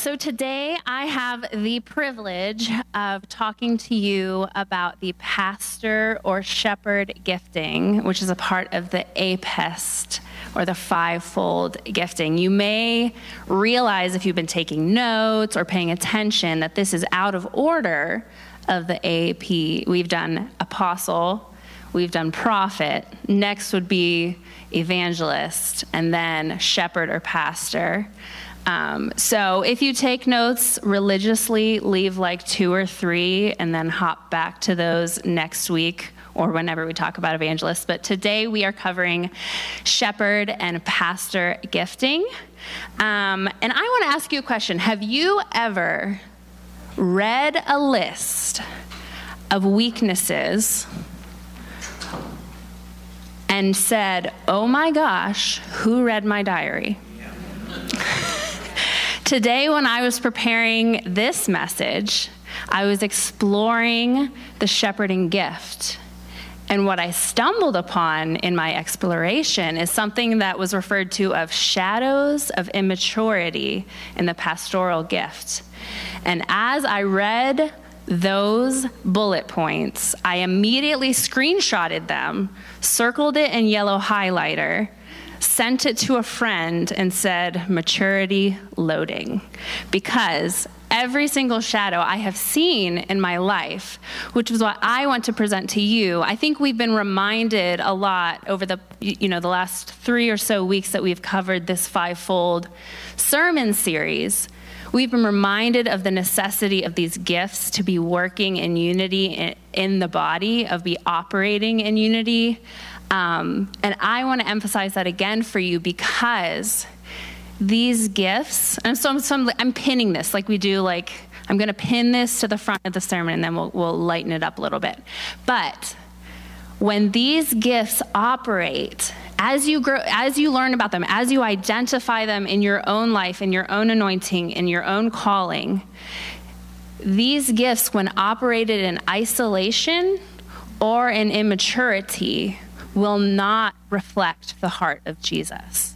so today I have the privilege of talking to you about the pastor or shepherd gifting, which is a part of the APEST or the fivefold gifting. You may realize if you've been taking notes or paying attention that this is out of order of the AP. We've done apostle, we've done prophet, next would be evangelist, and then shepherd or pastor. Um, so if you take notes religiously, leave like two or three and then hop back to those next week or whenever we talk about evangelists. But today we are covering shepherd and pastor gifting. Um, and I want to ask you a question Have you ever read a list of weaknesses and said, Oh my gosh, who read my diary? Today, when I was preparing this message, I was exploring the shepherding gift. And what I stumbled upon in my exploration is something that was referred to of shadows of immaturity in the pastoral gift. And as I read those bullet points, I immediately screenshotted them, circled it in yellow highlighter, sent it to a friend and said, maturity loading. Because every single shadow I have seen in my life, which is what I want to present to you. I think we've been reminded a lot over the you know the last 3 or so weeks that we've covered this fivefold sermon series. We've been reminded of the necessity of these gifts to be working in unity in the body, of be operating in unity. Um, and I want to emphasize that again for you because these gifts, and so I'm, so I'm, I'm pinning this like we do, like I'm going to pin this to the front of the sermon and then we'll, we'll lighten it up a little bit. But when these gifts operate, as you grow, as you learn about them, as you identify them in your own life, in your own anointing, in your own calling, these gifts, when operated in isolation or in immaturity, will not reflect the heart of Jesus.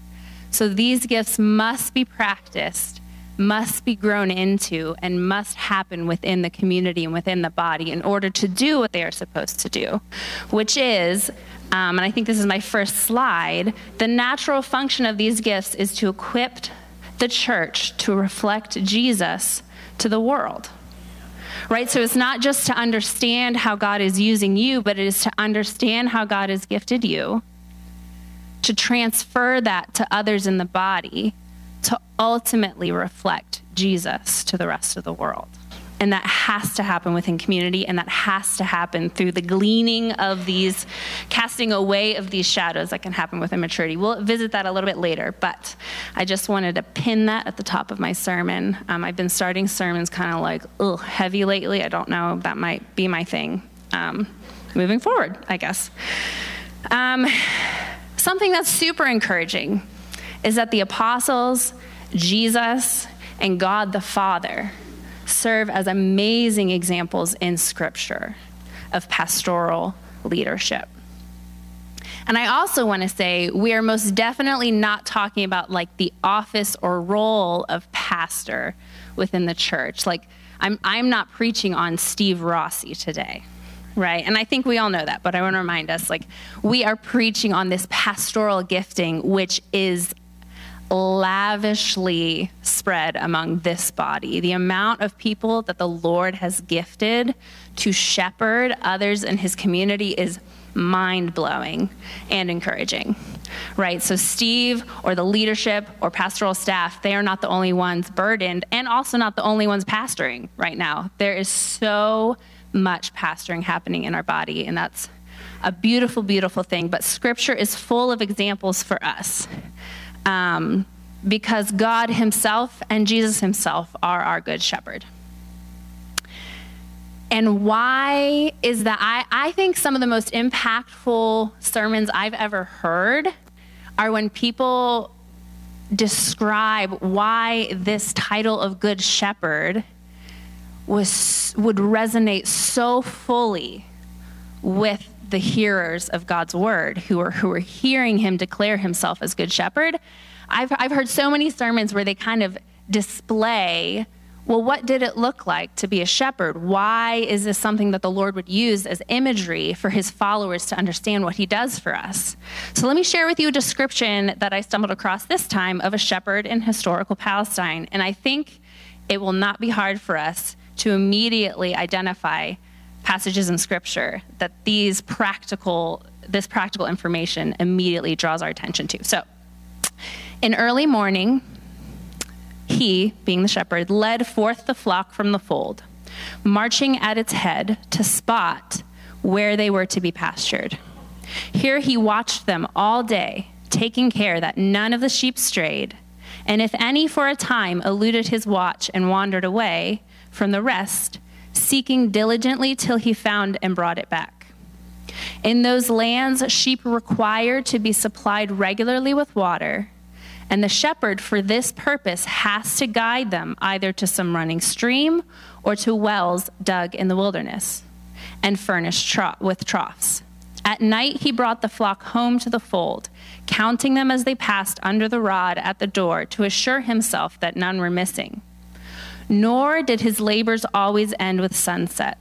So these gifts must be practiced, must be grown into, and must happen within the community and within the body in order to do what they are supposed to do, which is, um, and I think this is my first slide, the natural function of these gifts is to equip the church to reflect Jesus to the world right? So it's not just to understand how God is using you, but it is to understand how God has gifted you, to transfer that to others in the body, to ultimately reflect Jesus to the rest of the world. And that has to happen within community, and that has to happen through the gleaning of these, casting away of these shadows that can happen with immaturity. We'll visit that a little bit later, but I just wanted to pin that at the top of my sermon. Um, I've been starting sermons kind of like, ugh, heavy lately. I don't know, that might be my thing um, moving forward, I guess. Um, something that's super encouraging is that the apostles, Jesus, and God the Father serve as amazing examples in Scripture of pastoral leadership. And I also want to say we are most definitely not talking about like the office or role of pastor within the church. Like, I'm, I'm not preaching on Steve Rossi today, right? And I think we all know that, but I want to remind us like, we are preaching on this pastoral gifting, which is lavishly spread among this body. The amount of people that the Lord has gifted to shepherd others in his community is mind blowing and encouraging. Right? So, Steve or the leadership or pastoral staff, they are not the only ones burdened and also not the only ones pastoring right now. There is so much pastoring happening in our body, and that's a beautiful, beautiful thing. But scripture is full of examples for us um, because God Himself and Jesus Himself are our good shepherd. And why is that? I, I think some of the most impactful sermons I've ever heard are when people describe why this title of Good Shepherd was, would resonate so fully with the hearers of God's word who are, who are hearing him declare himself as Good Shepherd. I've, I've heard so many sermons where they kind of display well, what did it look like to be a shepherd? Why is this something that the Lord would use as imagery for his followers to understand what he does for us? So, let me share with you a description that I stumbled across this time of a shepherd in historical Palestine. And I think it will not be hard for us to immediately identify passages in scripture that these practical this practical information immediately draws our attention to. So, in early morning, he, being the shepherd, led forth the flock from the fold, marching at its head to spot where they were to be pastured. Here he watched them all day, taking care that none of the sheep strayed, and if any for a time eluded his watch and wandered away from the rest, seeking diligently till he found and brought it back. In those lands, sheep require to be supplied regularly with water and the shepherd, for this purpose, has to guide them either to some running stream or to wells dug in the wilderness and furnished with troughs. At night, he brought the flock home to the fold, counting them as they passed under the rod at the door to assure himself that none were missing. Nor did his labors always end with sunset.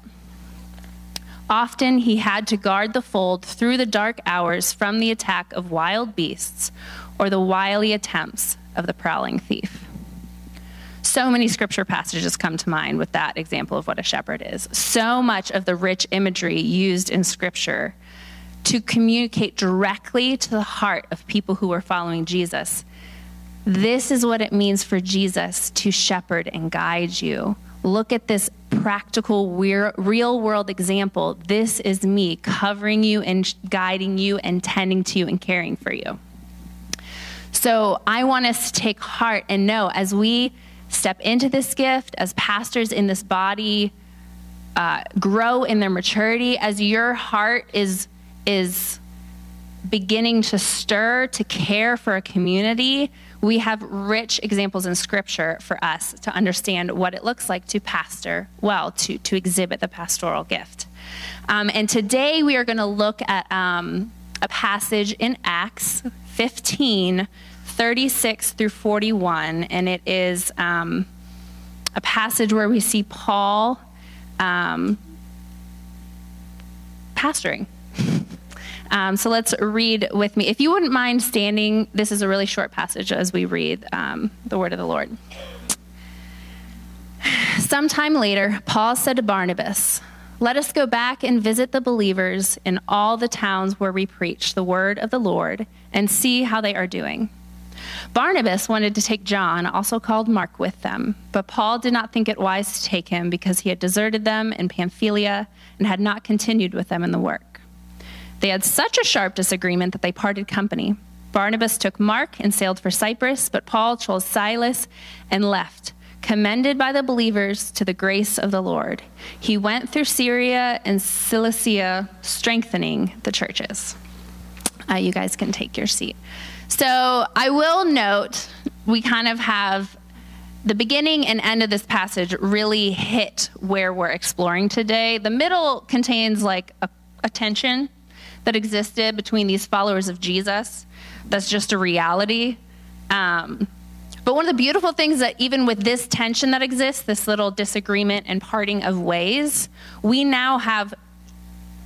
Often he had to guard the fold through the dark hours from the attack of wild beasts or the wily attempts of the prowling thief. So many scripture passages come to mind with that example of what a shepherd is. So much of the rich imagery used in scripture to communicate directly to the heart of people who were following Jesus. This is what it means for Jesus to shepherd and guide you. Look at this practical, real world example. This is me covering you and guiding you and tending to you and caring for you. So I want us to take heart and know as we step into this gift, as pastors in this body uh, grow in their maturity, as your heart is is beginning to stir to care for a community, we have rich examples in scripture for us to understand what it looks like to pastor well, to, to exhibit the pastoral gift. Um, and today we are going to look at um, a passage in Acts 15 36 through 41, and it is um, a passage where we see Paul um, pastoring. Um, so let's read with me. If you wouldn't mind standing, this is a really short passage as we read um, the word of the Lord. Sometime later, Paul said to Barnabas, Let us go back and visit the believers in all the towns where we preach the word of the Lord and see how they are doing. Barnabas wanted to take John, also called Mark, with them, but Paul did not think it wise to take him because he had deserted them in Pamphylia and had not continued with them in the work. They had such a sharp disagreement that they parted company. Barnabas took Mark and sailed for Cyprus, but Paul chose Silas and left, commended by the believers to the grace of the Lord. He went through Syria and Cilicia, strengthening the churches. Uh, you guys can take your seat. So I will note we kind of have the beginning and end of this passage really hit where we're exploring today. The middle contains like a, a tension that existed between these followers of Jesus. That's just a reality. Um, but one of the beautiful things that even with this tension that exists, this little disagreement and parting of ways, we now have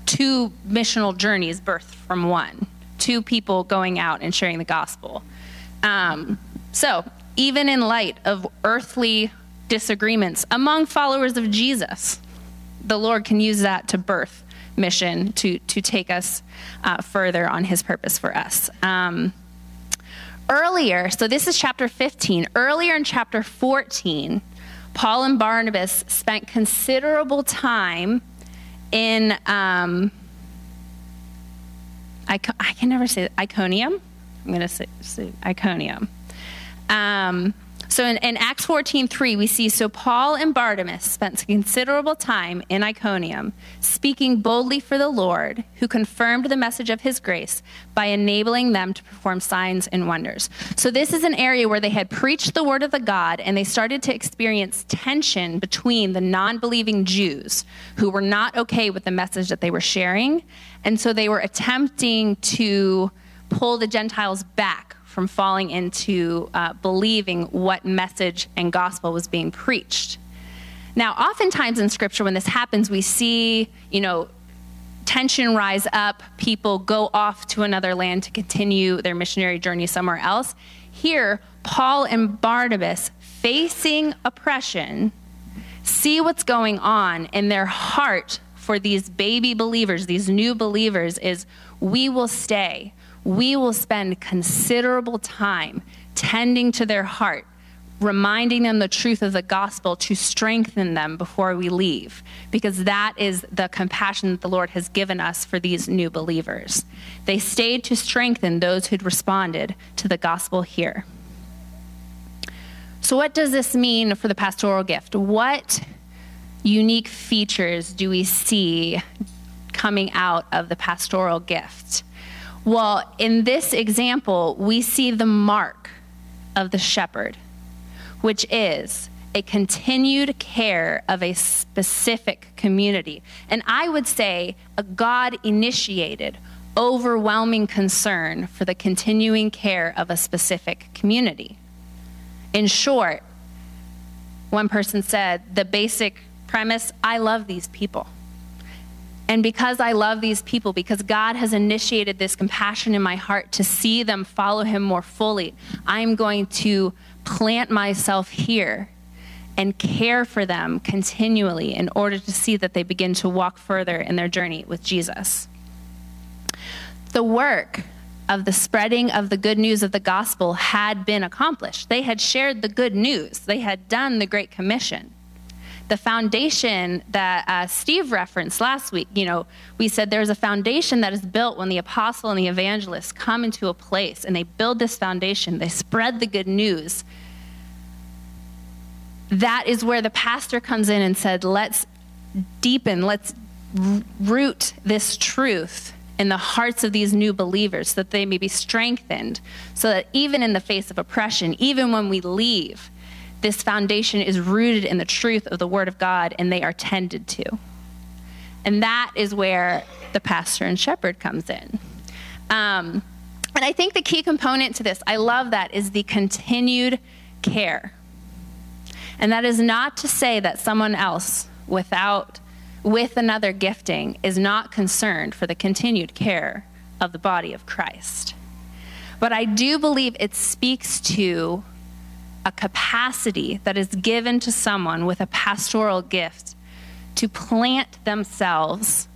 two missional journeys birthed from one two people going out and sharing the gospel. Um, so, even in light of earthly disagreements among followers of Jesus, the Lord can use that to birth mission to, to take us uh, further on his purpose for us. Um, earlier, so this is chapter 15, earlier in chapter 14, Paul and Barnabas spent considerable time in. Um, I, I can never say Iconium. I'm going to say, say Iconium. Um, so in, in Acts 14:3, we see so Paul and Barnabas spent considerable time in Iconium, speaking boldly for the Lord, who confirmed the message of his grace by enabling them to perform signs and wonders. So this is an area where they had preached the word of the God, and they started to experience tension between the non-believing Jews who were not okay with the message that they were sharing, and so they were attempting to pull the Gentiles back from falling into uh, believing what message and gospel was being preached. Now, oftentimes in scripture, when this happens, we see, you know, tension rise up, people go off to another land to continue their missionary journey somewhere else. Here, Paul and Barnabas facing oppression see what's going on in their heart for these baby believers, these new believers, is we will stay. We will spend considerable time tending to their heart, reminding them the truth of the gospel to strengthen them before we leave, because that is the compassion that the Lord has given us for these new believers. They stayed to strengthen those who'd responded to the gospel here. So, what does this mean for the pastoral gift? What unique features do we see coming out of the pastoral gift? Well, in this example, we see the mark of the shepherd which is a continued care of a specific community. And I would say a God initiated, overwhelming concern for the continuing care of a specific community. In short, one person said, the basic premise I love these people. And because I love these people, because God has initiated this compassion in my heart to see them follow Him more fully, I'm going to plant myself here and care for them continually in order to see that they begin to walk further in their journey with Jesus. The work of the spreading of the good news of the gospel had been accomplished. They had shared the good news, they had done the Great Commission. The foundation that uh, Steve referenced last week, you know, we said there's a foundation that is built when the apostle and the evangelist come into a place and they build this foundation, they spread the good news. That is where the pastor comes in and said, let's deepen, let's root this truth in the hearts of these new believers so that they may be strengthened, so that even in the face of oppression, even when we leave, this foundation is rooted in the truth of the Word of God and they are tended to. And that is where the pastor and shepherd comes in. Um, and I think the key component to this, I love that, is the continued care. And that is not to say that someone else without with another gifting is not concerned for the continued care of the body of Christ. But I do believe it speaks to a capacity that is given to someone with a pastoral gift to plant themselves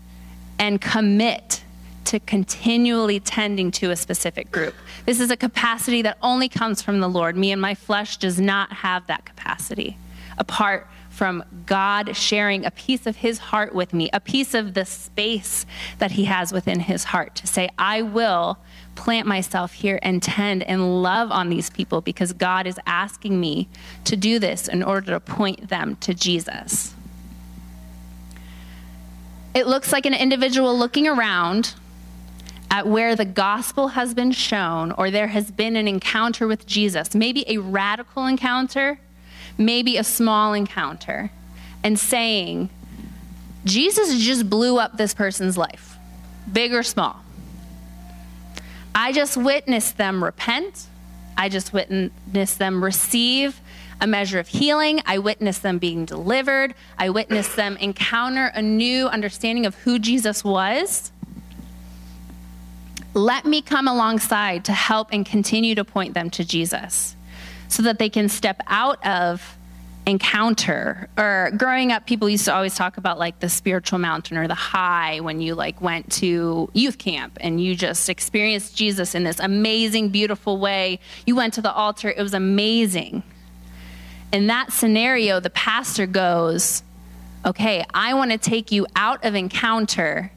and commit to continually tending to a specific group. This is a capacity that only comes from the Lord. Me and my flesh does not have that capacity apart from God sharing a piece of his heart with me, a piece of the space that he has within his heart to say, I will plant myself here and tend and love on these people because God is asking me to do this in order to point them to Jesus. It looks like an individual looking around at where the gospel has been shown or there has been an encounter with Jesus, maybe a radical encounter, maybe a small encounter, and saying, Jesus just blew up this person's life, big or small. I just witnessed them repent. I just witnessed them receive a measure of healing. I witnessed them being delivered. I witnessed them encounter a new understanding of who Jesus was. Let me come alongside to help and continue to point them to Jesus so that they can step out of encounter or growing up people used to always talk about like the spiritual mountain or the high when you like went to youth camp and you just experienced Jesus in this amazing beautiful way. You went to the altar. It was amazing. In that scenario the pastor goes okay i want to take you out of encounter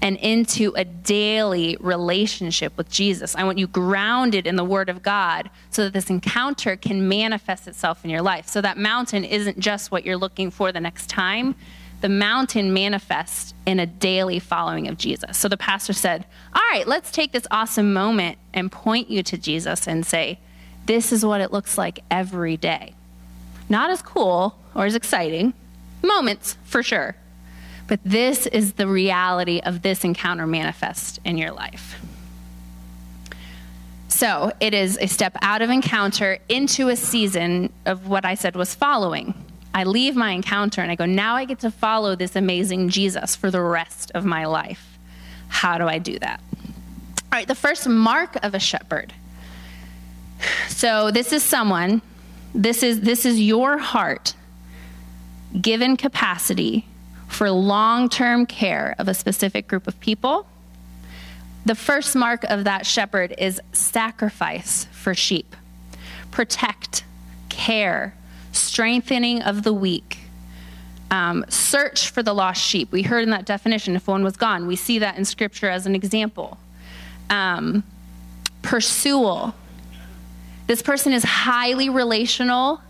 and into a daily relationship with Jesus. I want you grounded in the Word of God so that this encounter can manifest itself in your life. So that mountain isn't just what you're looking for the next time, the mountain manifests in a daily following of Jesus. So the pastor said, All right, let's take this awesome moment and point you to Jesus and say, This is what it looks like every day. Not as cool or as exciting, moments for sure but this is the reality of this encounter manifest in your life. So it is a step out of encounter into a season of what I said was following. I leave my encounter and I go, now I get to follow this amazing Jesus for the rest of my life. How do I do that? All right, the first mark of a shepherd. So this is someone, this is this is your heart given capacity for long-term care of a specific group of people the first mark of that shepherd is sacrifice for sheep, protect, care, strengthening of the weak, um, search for the lost sheep. We heard in that definition if one was gone. We see that in scripture as an example. Um, pursual. This person is highly relational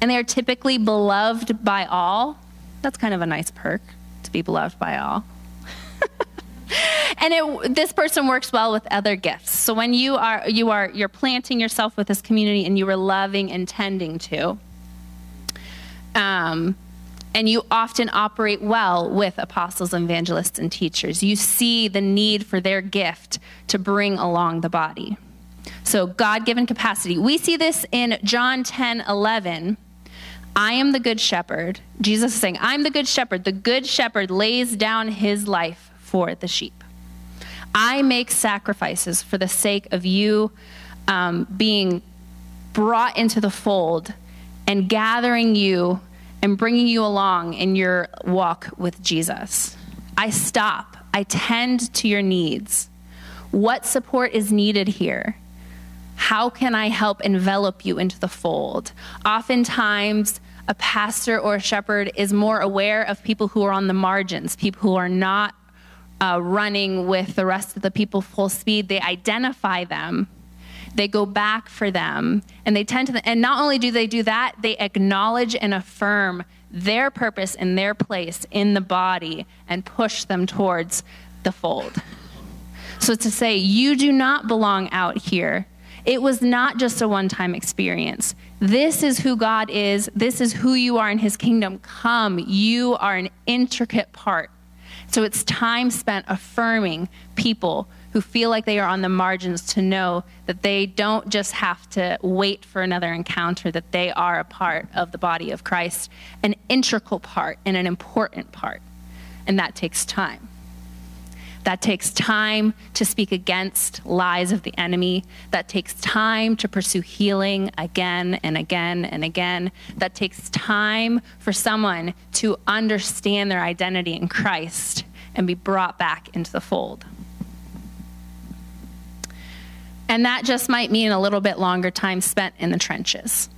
and they are typically beloved by all. That's kind of a nice perk to be beloved by all and it, this person works well with other gifts. So when you are you are you're planting yourself with this community and you are loving and tending to, um, and you often operate well with apostles, evangelists, and teachers. You see the need for their gift to bring along the body. So God given capacity. We see this in John 10 11. I am the good shepherd. Jesus is saying, I'm the good shepherd. The good shepherd lays down his life for the sheep. I make sacrifices for the sake of you um, being brought into the fold and gathering you and bringing you along in your walk with Jesus. I stop, I tend to your needs. What support is needed here? How can I help envelop you into the fold? Oftentimes, a pastor or a shepherd is more aware of people who are on the margins, people who are not uh, running with the rest of the people full speed, they identify them. They go back for them, and they tend to, and not only do they do that, they acknowledge and affirm their purpose and their place in the body and push them towards the fold. So to say, you do not belong out here. It was not just a one time experience. This is who God is. This is who you are in his kingdom. Come. You are an intricate part so it's time spent affirming people who feel like they are on the margins to know that they don't just have to wait for another encounter, that they are a part of the body of Christ, an integral part and an important part. And that takes time. That takes time to speak against lies of the enemy. That takes time to pursue healing again and again and again. That takes time for someone to understand their identity in Christ and be brought back into the fold. And that just might mean a little bit longer time spent in the trenches.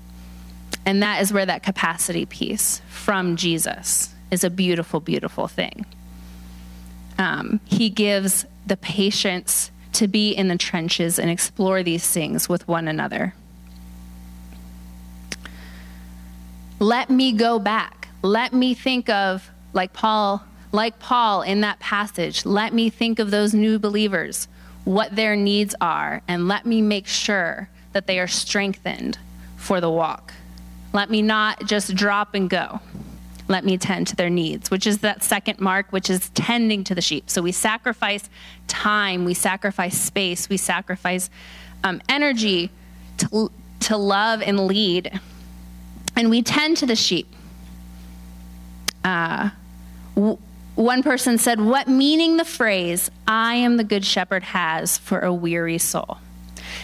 And that is where that capacity piece from Jesus is a beautiful, beautiful thing um, he gives the patience to be in the trenches and explore these things with one another. Let me go back. Let me think of, like Paul, like Paul in that passage, let me think of those new believers, what their needs are, and let me make sure that they are strengthened for the walk. Let me not just drop and go let me tend to their needs, which is that second mark, which is tending to the sheep. So we sacrifice time, we sacrifice space, we sacrifice um, energy to, to love and lead. And we tend to the sheep. Uh, w- one person said, What meaning the phrase, I am the good shepherd, has for a weary soul?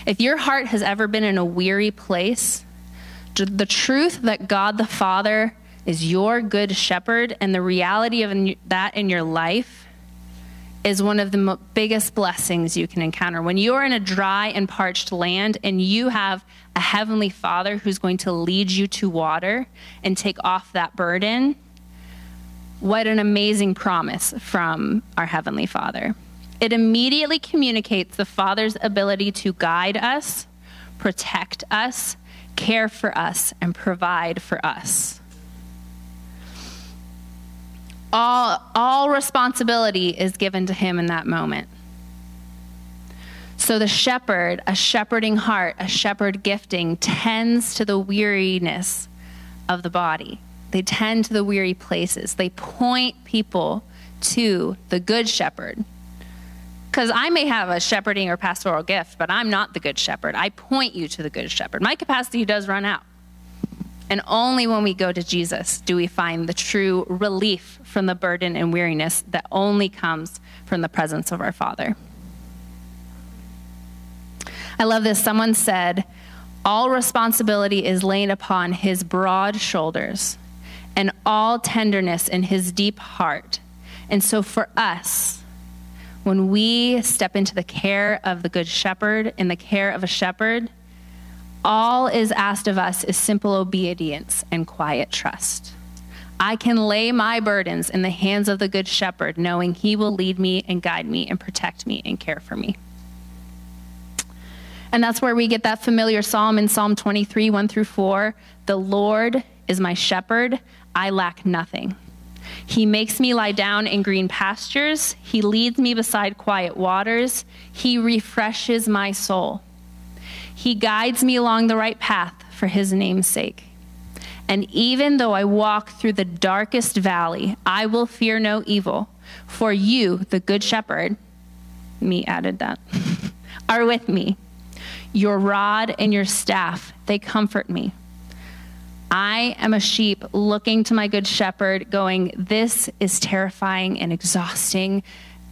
If your heart has ever been in a weary place, the truth that God the Father is your good shepherd, and the reality of that in your life is one of the biggest blessings you can encounter. When you're in a dry and parched land and you have a heavenly father who's going to lead you to water and take off that burden, what an amazing promise from our heavenly father. It immediately communicates the father's ability to guide us, protect us, care for us, and provide for us all, all responsibility is given to him in that moment. So the shepherd, a shepherding heart, a shepherd gifting, tends to the weariness of the body. They tend to the weary places. They point people to the good shepherd. Because I may have a shepherding or pastoral gift, but I'm not the good shepherd. I point you to the good shepherd. My capacity does run out. And only when we go to Jesus do we find the true relief from the burden and weariness that only comes from the presence of our Father. I love this. Someone said, All responsibility is laid upon his broad shoulders, and all tenderness in his deep heart. And so for us, when we step into the care of the Good Shepherd, in the care of a shepherd, all is asked of us is simple obedience and quiet trust. I can lay my burdens in the hands of the Good Shepherd, knowing He will lead me and guide me and protect me and care for me. And that's where we get that familiar psalm in Psalm 23, 1 through 4. The Lord is my shepherd, I lack nothing. He makes me lie down in green pastures. He leads me beside quiet waters. He refreshes my soul. He guides me along the right path for his name's sake. And even though I walk through the darkest valley, I will fear no evil, for you, the good shepherd, me added that, are with me. Your rod and your staff, they comfort me. I am a sheep looking to my good shepherd, going, This is terrifying and exhausting,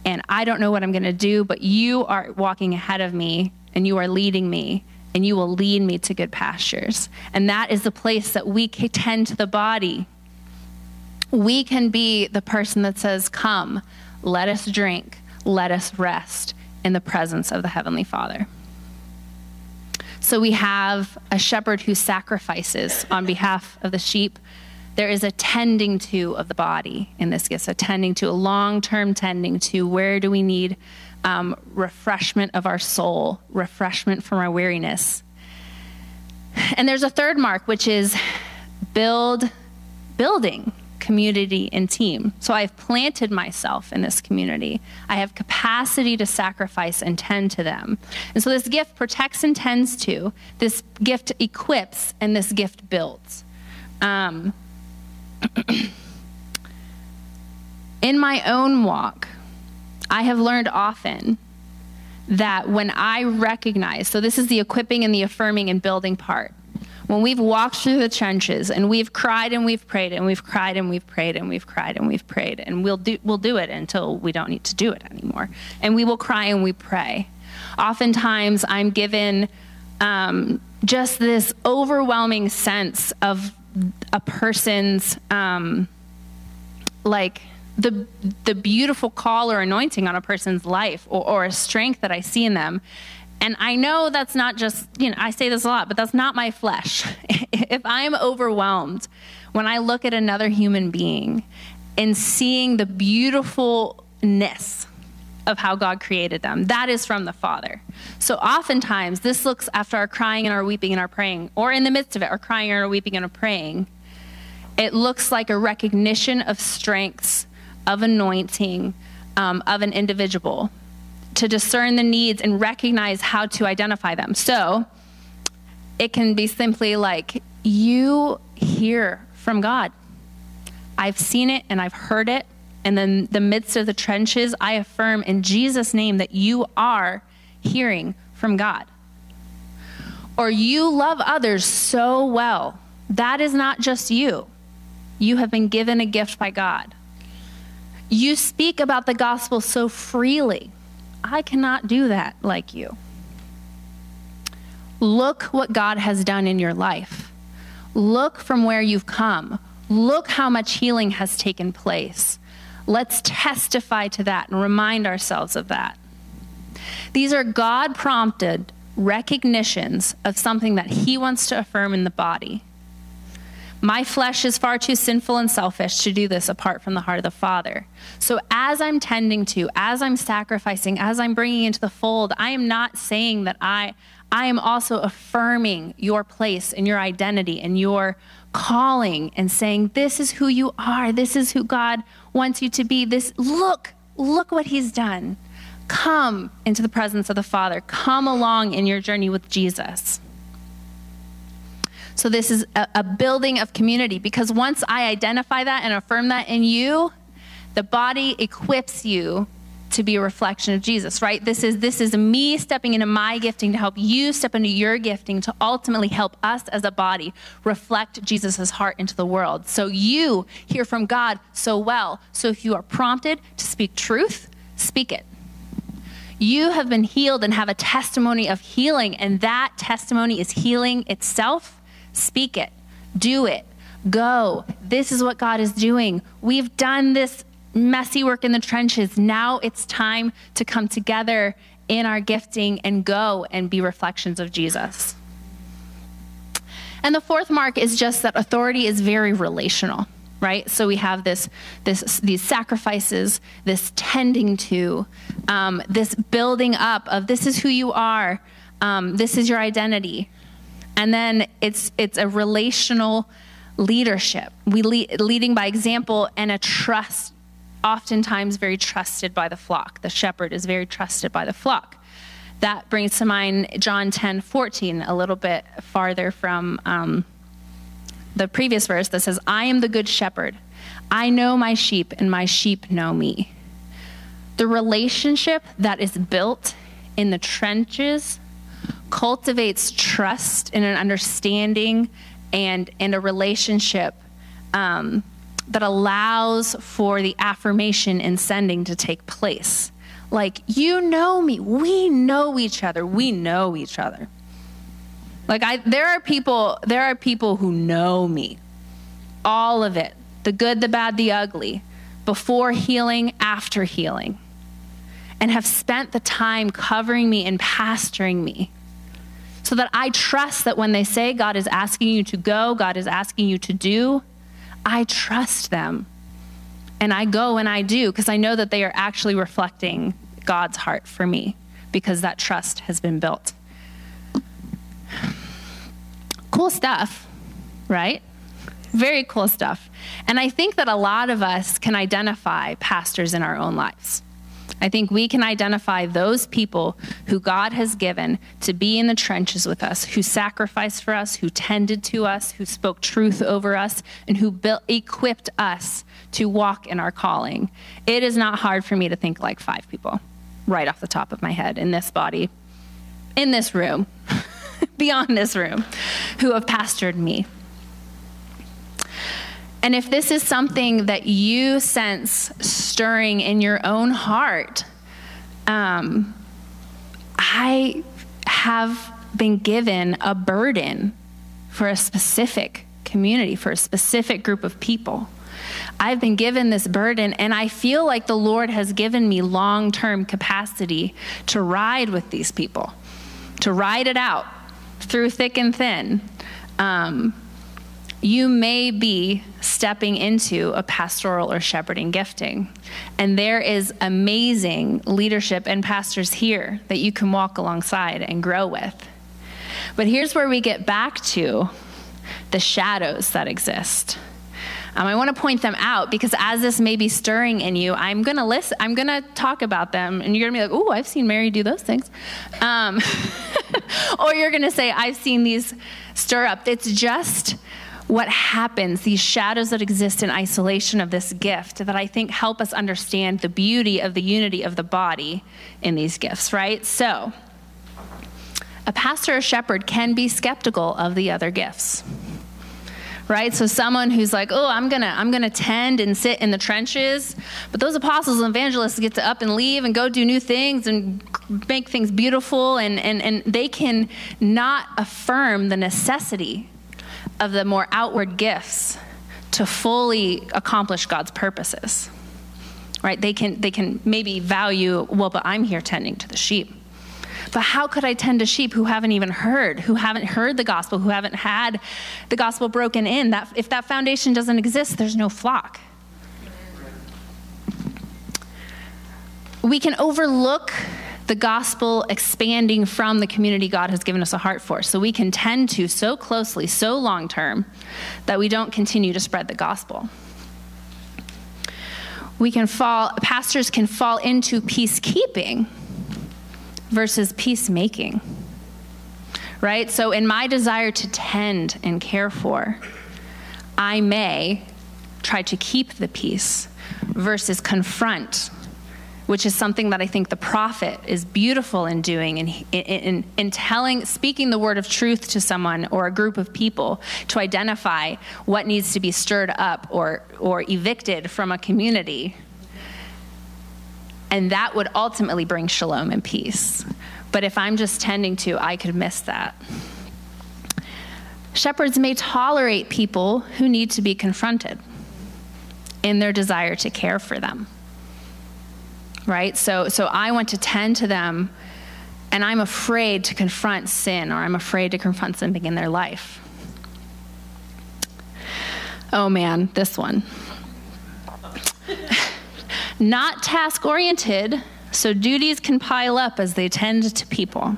and I don't know what I'm going to do, but you are walking ahead of me and you are leading me and you will lead me to good pastures. And that is the place that we tend to the body. We can be the person that says, Come, let us drink, let us rest in the presence of the Heavenly Father. So we have a shepherd who sacrifices on behalf of the sheep. There is a tending to of the body in this gift, a tending to, a long term tending to. Where do we need um, refreshment of our soul, refreshment from our weariness. And there's a third mark, which is build, building community and team. So I've planted myself in this community. I have capacity to sacrifice and tend to them. And so this gift protects and tends to, this gift equips, and this gift builds. Um, in my own walk, I have learned often that when I recognize, so this is the equipping and the affirming and building part. When we've walked through the trenches and we've cried and we've prayed and we've cried and we've prayed and we've cried and we've prayed and we'll do we'll do it until we don't need to do it anymore. And we will cry and we pray. Oftentimes I'm given um, just this overwhelming sense of a person's um, like the, the beautiful call or anointing on a person's life or, or a strength that I see in them. And I know that's not just, you know, I say this a lot, but that's not my flesh. if I'm overwhelmed when I look at another human being and seeing the beautifulness of how God created them, that is from the Father. So oftentimes, this looks after our crying and our weeping and our praying, or in the midst of it, our crying and our weeping and our praying. It looks like a recognition of strengths of anointing um, of an individual to discern the needs and recognize how to identify them. So it can be simply like, you hear from God. I've seen it and I've heard it. And then the midst of the trenches, I affirm in Jesus' name that you are hearing from God. Or you love others so well. That is not just you. You have been given a gift by God. You speak about the gospel so freely. I cannot do that like you. Look what God has done in your life. Look from where you've come. Look how much healing has taken place. Let's testify to that and remind ourselves of that. These are God prompted recognitions of something that He wants to affirm in the body. My flesh is far too sinful and selfish to do this apart from the heart of the Father. So, as I'm tending to, as I'm sacrificing, as I'm bringing into the fold, I am not saying that I, I am also affirming your place and your identity and your calling and saying, This is who you are. This is who God wants you to be. This, look, look what He's done. Come into the presence of the Father. Come along in your journey with Jesus. So, this is a, a building of community because once I identify that and affirm that in you, the body equips you to be a reflection of Jesus, right? This is this is me stepping into my gifting to help you step into your gifting to ultimately help us as a body reflect Jesus' heart into the world. So you hear from God so well. So if you are prompted to speak truth, speak it. You have been healed and have a testimony of healing, and that testimony is healing itself. Speak it, do it, go. This is what God is doing. We've done this messy work in the trenches. Now it's time to come together in our gifting and go and be reflections of Jesus. And the fourth mark is just that authority is very relational, right? So we have this, this these sacrifices, this tending to, um, this building up of this is who you are, um, this is your identity, and then it's it's a relational leadership. We lead, leading by example and a trust oftentimes very trusted by the flock. The shepherd is very trusted by the flock. That brings to mind John 10 14, a little bit farther from um, the previous verse that says, I am the good shepherd. I know my sheep, and my sheep know me. The relationship that is built in the trenches cultivates trust and an understanding and, and a relationship um, that allows for the affirmation and sending to take place. Like, you know me. We know each other. We know each other. Like I there are people there are people who know me. All of it. The good, the bad, the ugly. Before healing, after healing. And have spent the time covering me and pastoring me. So that I trust that when they say God is asking you to go, God is asking you to do, I trust them. And I go and I do because I know that they are actually reflecting God's heart for me because that trust has been built. Cool stuff, right? Very cool stuff. And I think that a lot of us can identify pastors in our own lives. I think we can identify those people who God has given to be in the trenches with us, who sacrificed for us, who tended to us, who spoke truth over us, and who built, equipped us to walk in our calling. It is not hard for me to think like five people right off the top of my head in this body, in this room, beyond this room, who have pastored me. And if this is something that you sense stirring in your own heart, um, I have been given a burden for a specific community, for a specific group of people. I've been given this burden, and I feel like the Lord has given me long term capacity to ride with these people, to ride it out through thick and thin. Um, you may be stepping into a pastoral or shepherding gifting. And there is amazing leadership and pastors here that you can walk alongside and grow with. But here's where we get back to the shadows that exist. Um, I want to point them out because as this may be stirring in you, I'm going to listen. I'm going to talk about them, and you're going to be like, "Oh, I've seen Mary do those things," um, or you're going to say, "I've seen these stir up." It's just what happens, these shadows that exist in isolation of this gift, that I think help us understand the beauty of the unity of the body in these gifts, right? So, a pastor or shepherd can be skeptical of the other gifts right so someone who's like oh i'm gonna i'm gonna tend and sit in the trenches but those apostles and evangelists get to up and leave and go do new things and make things beautiful and and, and they can not affirm the necessity of the more outward gifts to fully accomplish God's purposes. Right? They can they can maybe value, well, but I'm here tending to the sheep. But how could I tend to sheep who haven't even heard, who haven't heard the gospel, who haven't had the gospel broken in? That if that foundation doesn't exist, there's no flock. We can overlook the gospel expanding from the community God has given us a heart for. So we can tend to so closely, so long term, that we don't continue to spread the gospel. We can fall, pastors can fall into peacekeeping versus peacemaking. Right? So, in my desire to tend and care for, I may try to keep the peace versus confront which is something that I think the prophet is beautiful in doing in, in, in, telling, speaking the word of truth to someone or a group of people to identify what needs to be stirred up or, or evicted from a community. And that would ultimately bring shalom and peace. But if I'm just tending to, I could miss that. Shepherds may tolerate people who need to be confronted in their desire to care for them right? So, so I want to tend to them, and I'm afraid to confront sin, or I'm afraid to confront something in their life. Oh man, this one. Not task oriented, so duties can pile up as they tend to people.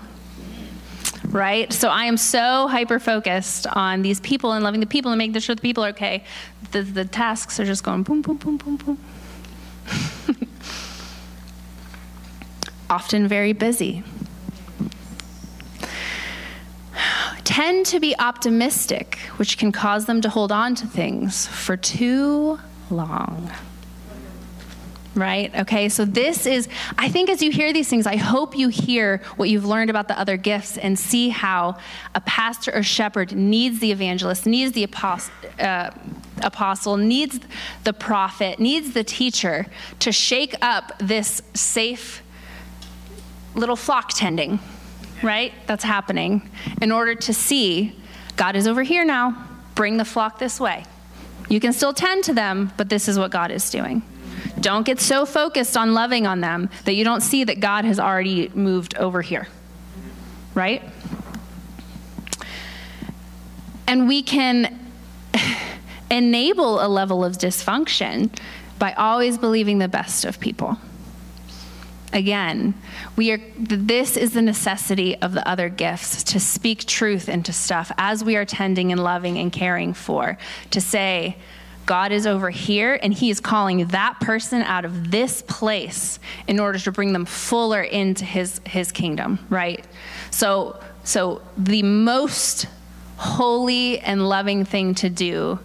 Right? So I am so hyper focused on these people and loving the people and making sure the people are okay. The, the tasks are just going boom, boom, boom, boom, boom. often very busy. Tend to be optimistic, which can cause them to hold on to things for too long. Right? Okay, so this is, I think as you hear these things, I hope you hear what you've learned about the other gifts and see how a pastor or shepherd needs the evangelist, needs the apostle, uh, apostle, needs the prophet, needs the teacher to shake up this safe little flock tending, right? That's happening in order to see God is over here now. Bring the flock this way. You can still tend to them, but this is what God is doing. Don't get so focused on loving on them that you don't see that God has already moved over here, right? And we can enable a level of dysfunction by always believing the best of people. Again, we are this is the necessity of the other gifts to speak truth into stuff as we are tending and loving and caring for. To say, God is over here and he is calling that person out of this place in order to bring them fuller into his his kingdom, right? So so the most holy and loving thing to do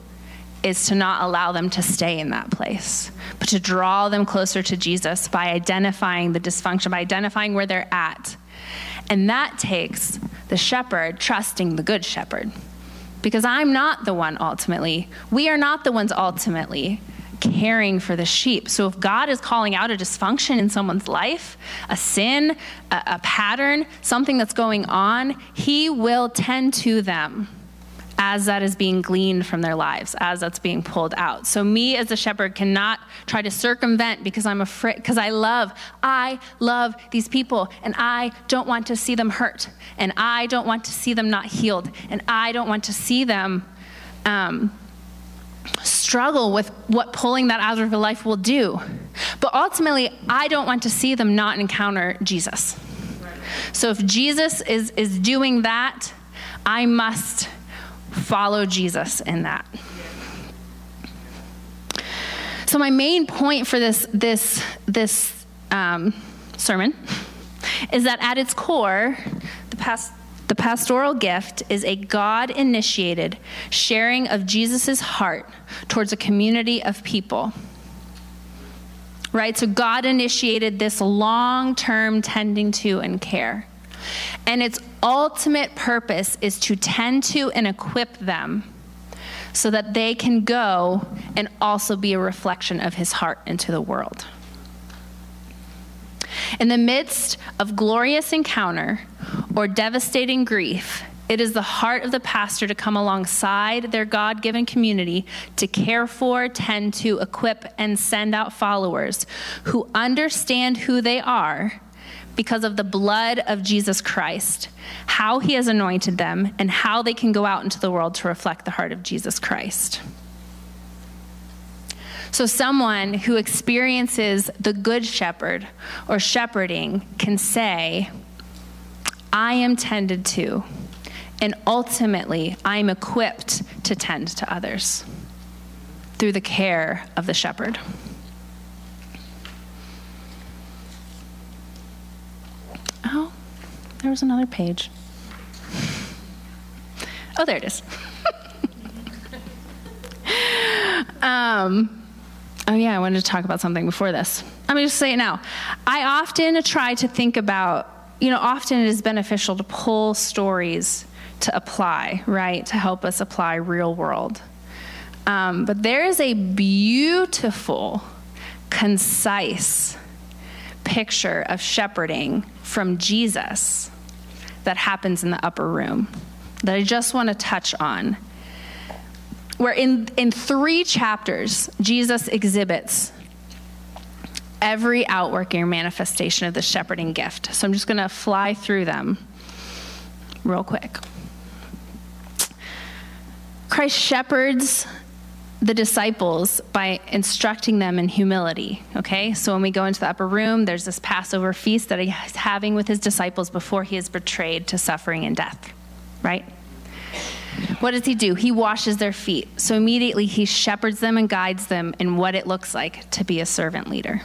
is to not allow them to stay in that place, but to draw them closer to Jesus by identifying the dysfunction, by identifying where they're at. And that takes the shepherd trusting the good shepherd. Because I'm not the one ultimately, we are not the ones ultimately caring for the sheep. So if God is calling out a dysfunction in someone's life, a sin, a, a pattern, something that's going on, He will tend to them as that is being gleaned from their lives, as that's being pulled out. So, me as a shepherd cannot try to circumvent because I'm afraid, because I love, I love these people, and I don't want to see them hurt, and I don't want to see them not healed, and I don't want to see them um, struggle with what pulling that out of their life will do. But ultimately, I don't want to see them not encounter Jesus. So, if Jesus is, is doing that, I must follow Jesus in that. So my main point for this this this um, sermon is that at its core, the past. The pastoral gift is a God initiated sharing of Jesus' heart towards a community of people. Right? So God initiated this long term tending to and care. And its ultimate purpose is to tend to and equip them so that they can go and also be a reflection of his heart into the world. In the midst of glorious encounter or devastating grief, it is the heart of the pastor to come alongside their God given community to care for, tend to, equip, and send out followers who understand who they are because of the blood of Jesus Christ, how he has anointed them, and how they can go out into the world to reflect the heart of Jesus Christ. So, someone who experiences the Good Shepherd or shepherding can say, I am tended to, and ultimately, I am equipped to tend to others through the care of the shepherd. Oh, there was another page. Oh, there it is. um, oh, yeah, I wanted to talk about something before this. let me just say it now. I often try to think about, you know, often it is beneficial to pull stories to apply, right? To help us apply real world. Um, but there is a beautiful, concise picture of shepherding from Jesus that happens in the upper room that I just want to touch on. Where in, in three chapters, Jesus exhibits every outworking or manifestation of the shepherding gift. So I'm just going to fly through them real quick. Christ shepherds the disciples by instructing them in humility. Okay, so when we go into the upper room, there's this Passover feast that he's having with his disciples before he is betrayed to suffering and death, right? What does he do? He washes their feet. So immediately he shepherds them and guides them in what it looks like to be a servant leader.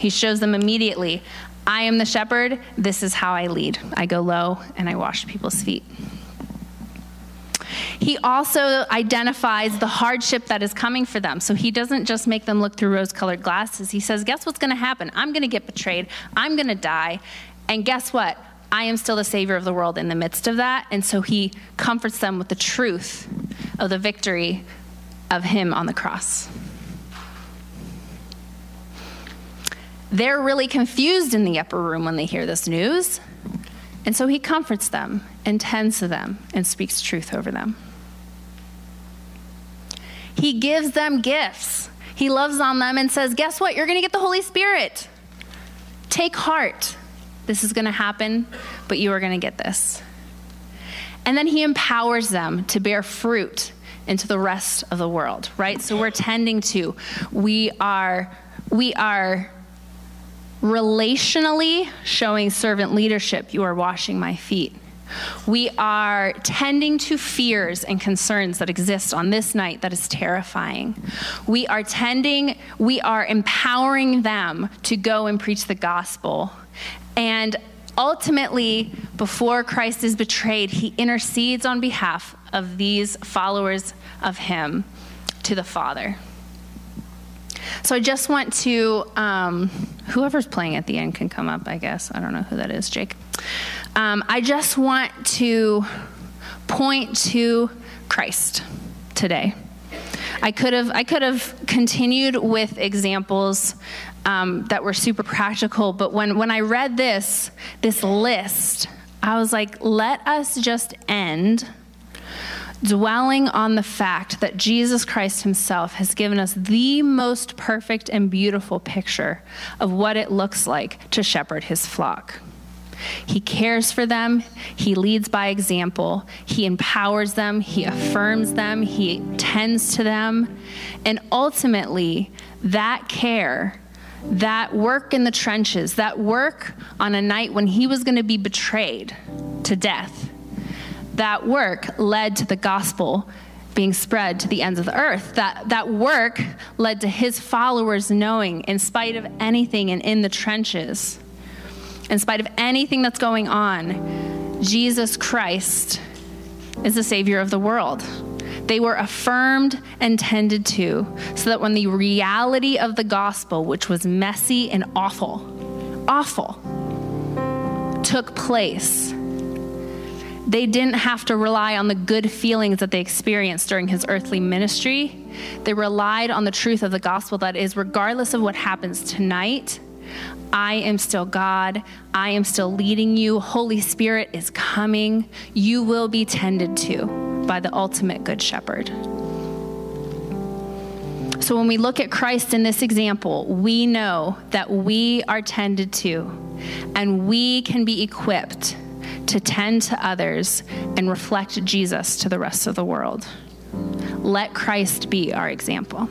He shows them immediately I am the shepherd, this is how I lead. I go low and I wash people's feet. He also identifies the hardship that is coming for them. So he doesn't just make them look through rose colored glasses. He says, Guess what's going to happen? I'm going to get betrayed. I'm going to die. And guess what? I am still the Savior of the world in the midst of that. And so he comforts them with the truth of the victory of him on the cross. They're really confused in the upper room when they hear this news. And so he comforts them and tends to them and speaks truth over them. He gives them gifts. He loves on them and says, Guess what? You're going to get the Holy Spirit. Take heart. This is going to happen, but you are going to get this. And then he empowers them to bear fruit into the rest of the world, right? So we're tending to, we are, we are relationally showing servant leadership. You are washing my feet. We are tending to fears and concerns that exist on this night that is terrifying. We are tending, we are empowering them to go and preach the gospel. And ultimately, before Christ is betrayed, he intercedes on behalf of these followers of him to the Father. So I just want to, um, whoever's playing at the end can come up, I guess. I don't know who that is, Jake. Um, I just want to point to Christ today. I could have I could have continued with examples um, that were super practical, but when when I read this this list, I was like, let us just end dwelling on the fact that Jesus Christ Himself has given us the most perfect and beautiful picture of what it looks like to shepherd His flock. He cares for them. He leads by example. He empowers them. He affirms them. He tends to them. And ultimately, that care, that work in the trenches, that work on a night when he was going to be betrayed to death, that work led to the gospel being spread to the ends of the earth. That, that work led to his followers knowing, in spite of anything and in the trenches, in spite of anything that's going on, Jesus Christ is the Savior of the world. They were affirmed and tended to, so that when the reality of the gospel, which was messy and awful, awful, took place, they didn't have to rely on the good feelings that they experienced during his earthly ministry. They relied on the truth of the gospel that is, regardless of what happens tonight, I am still God. I am still leading you. Holy Spirit is coming. You will be tended to by the ultimate good shepherd. So when we look at Christ in this example, we know that we are tended to and we can be equipped to tend to others and reflect Jesus to the rest of the world. Let Christ be our example.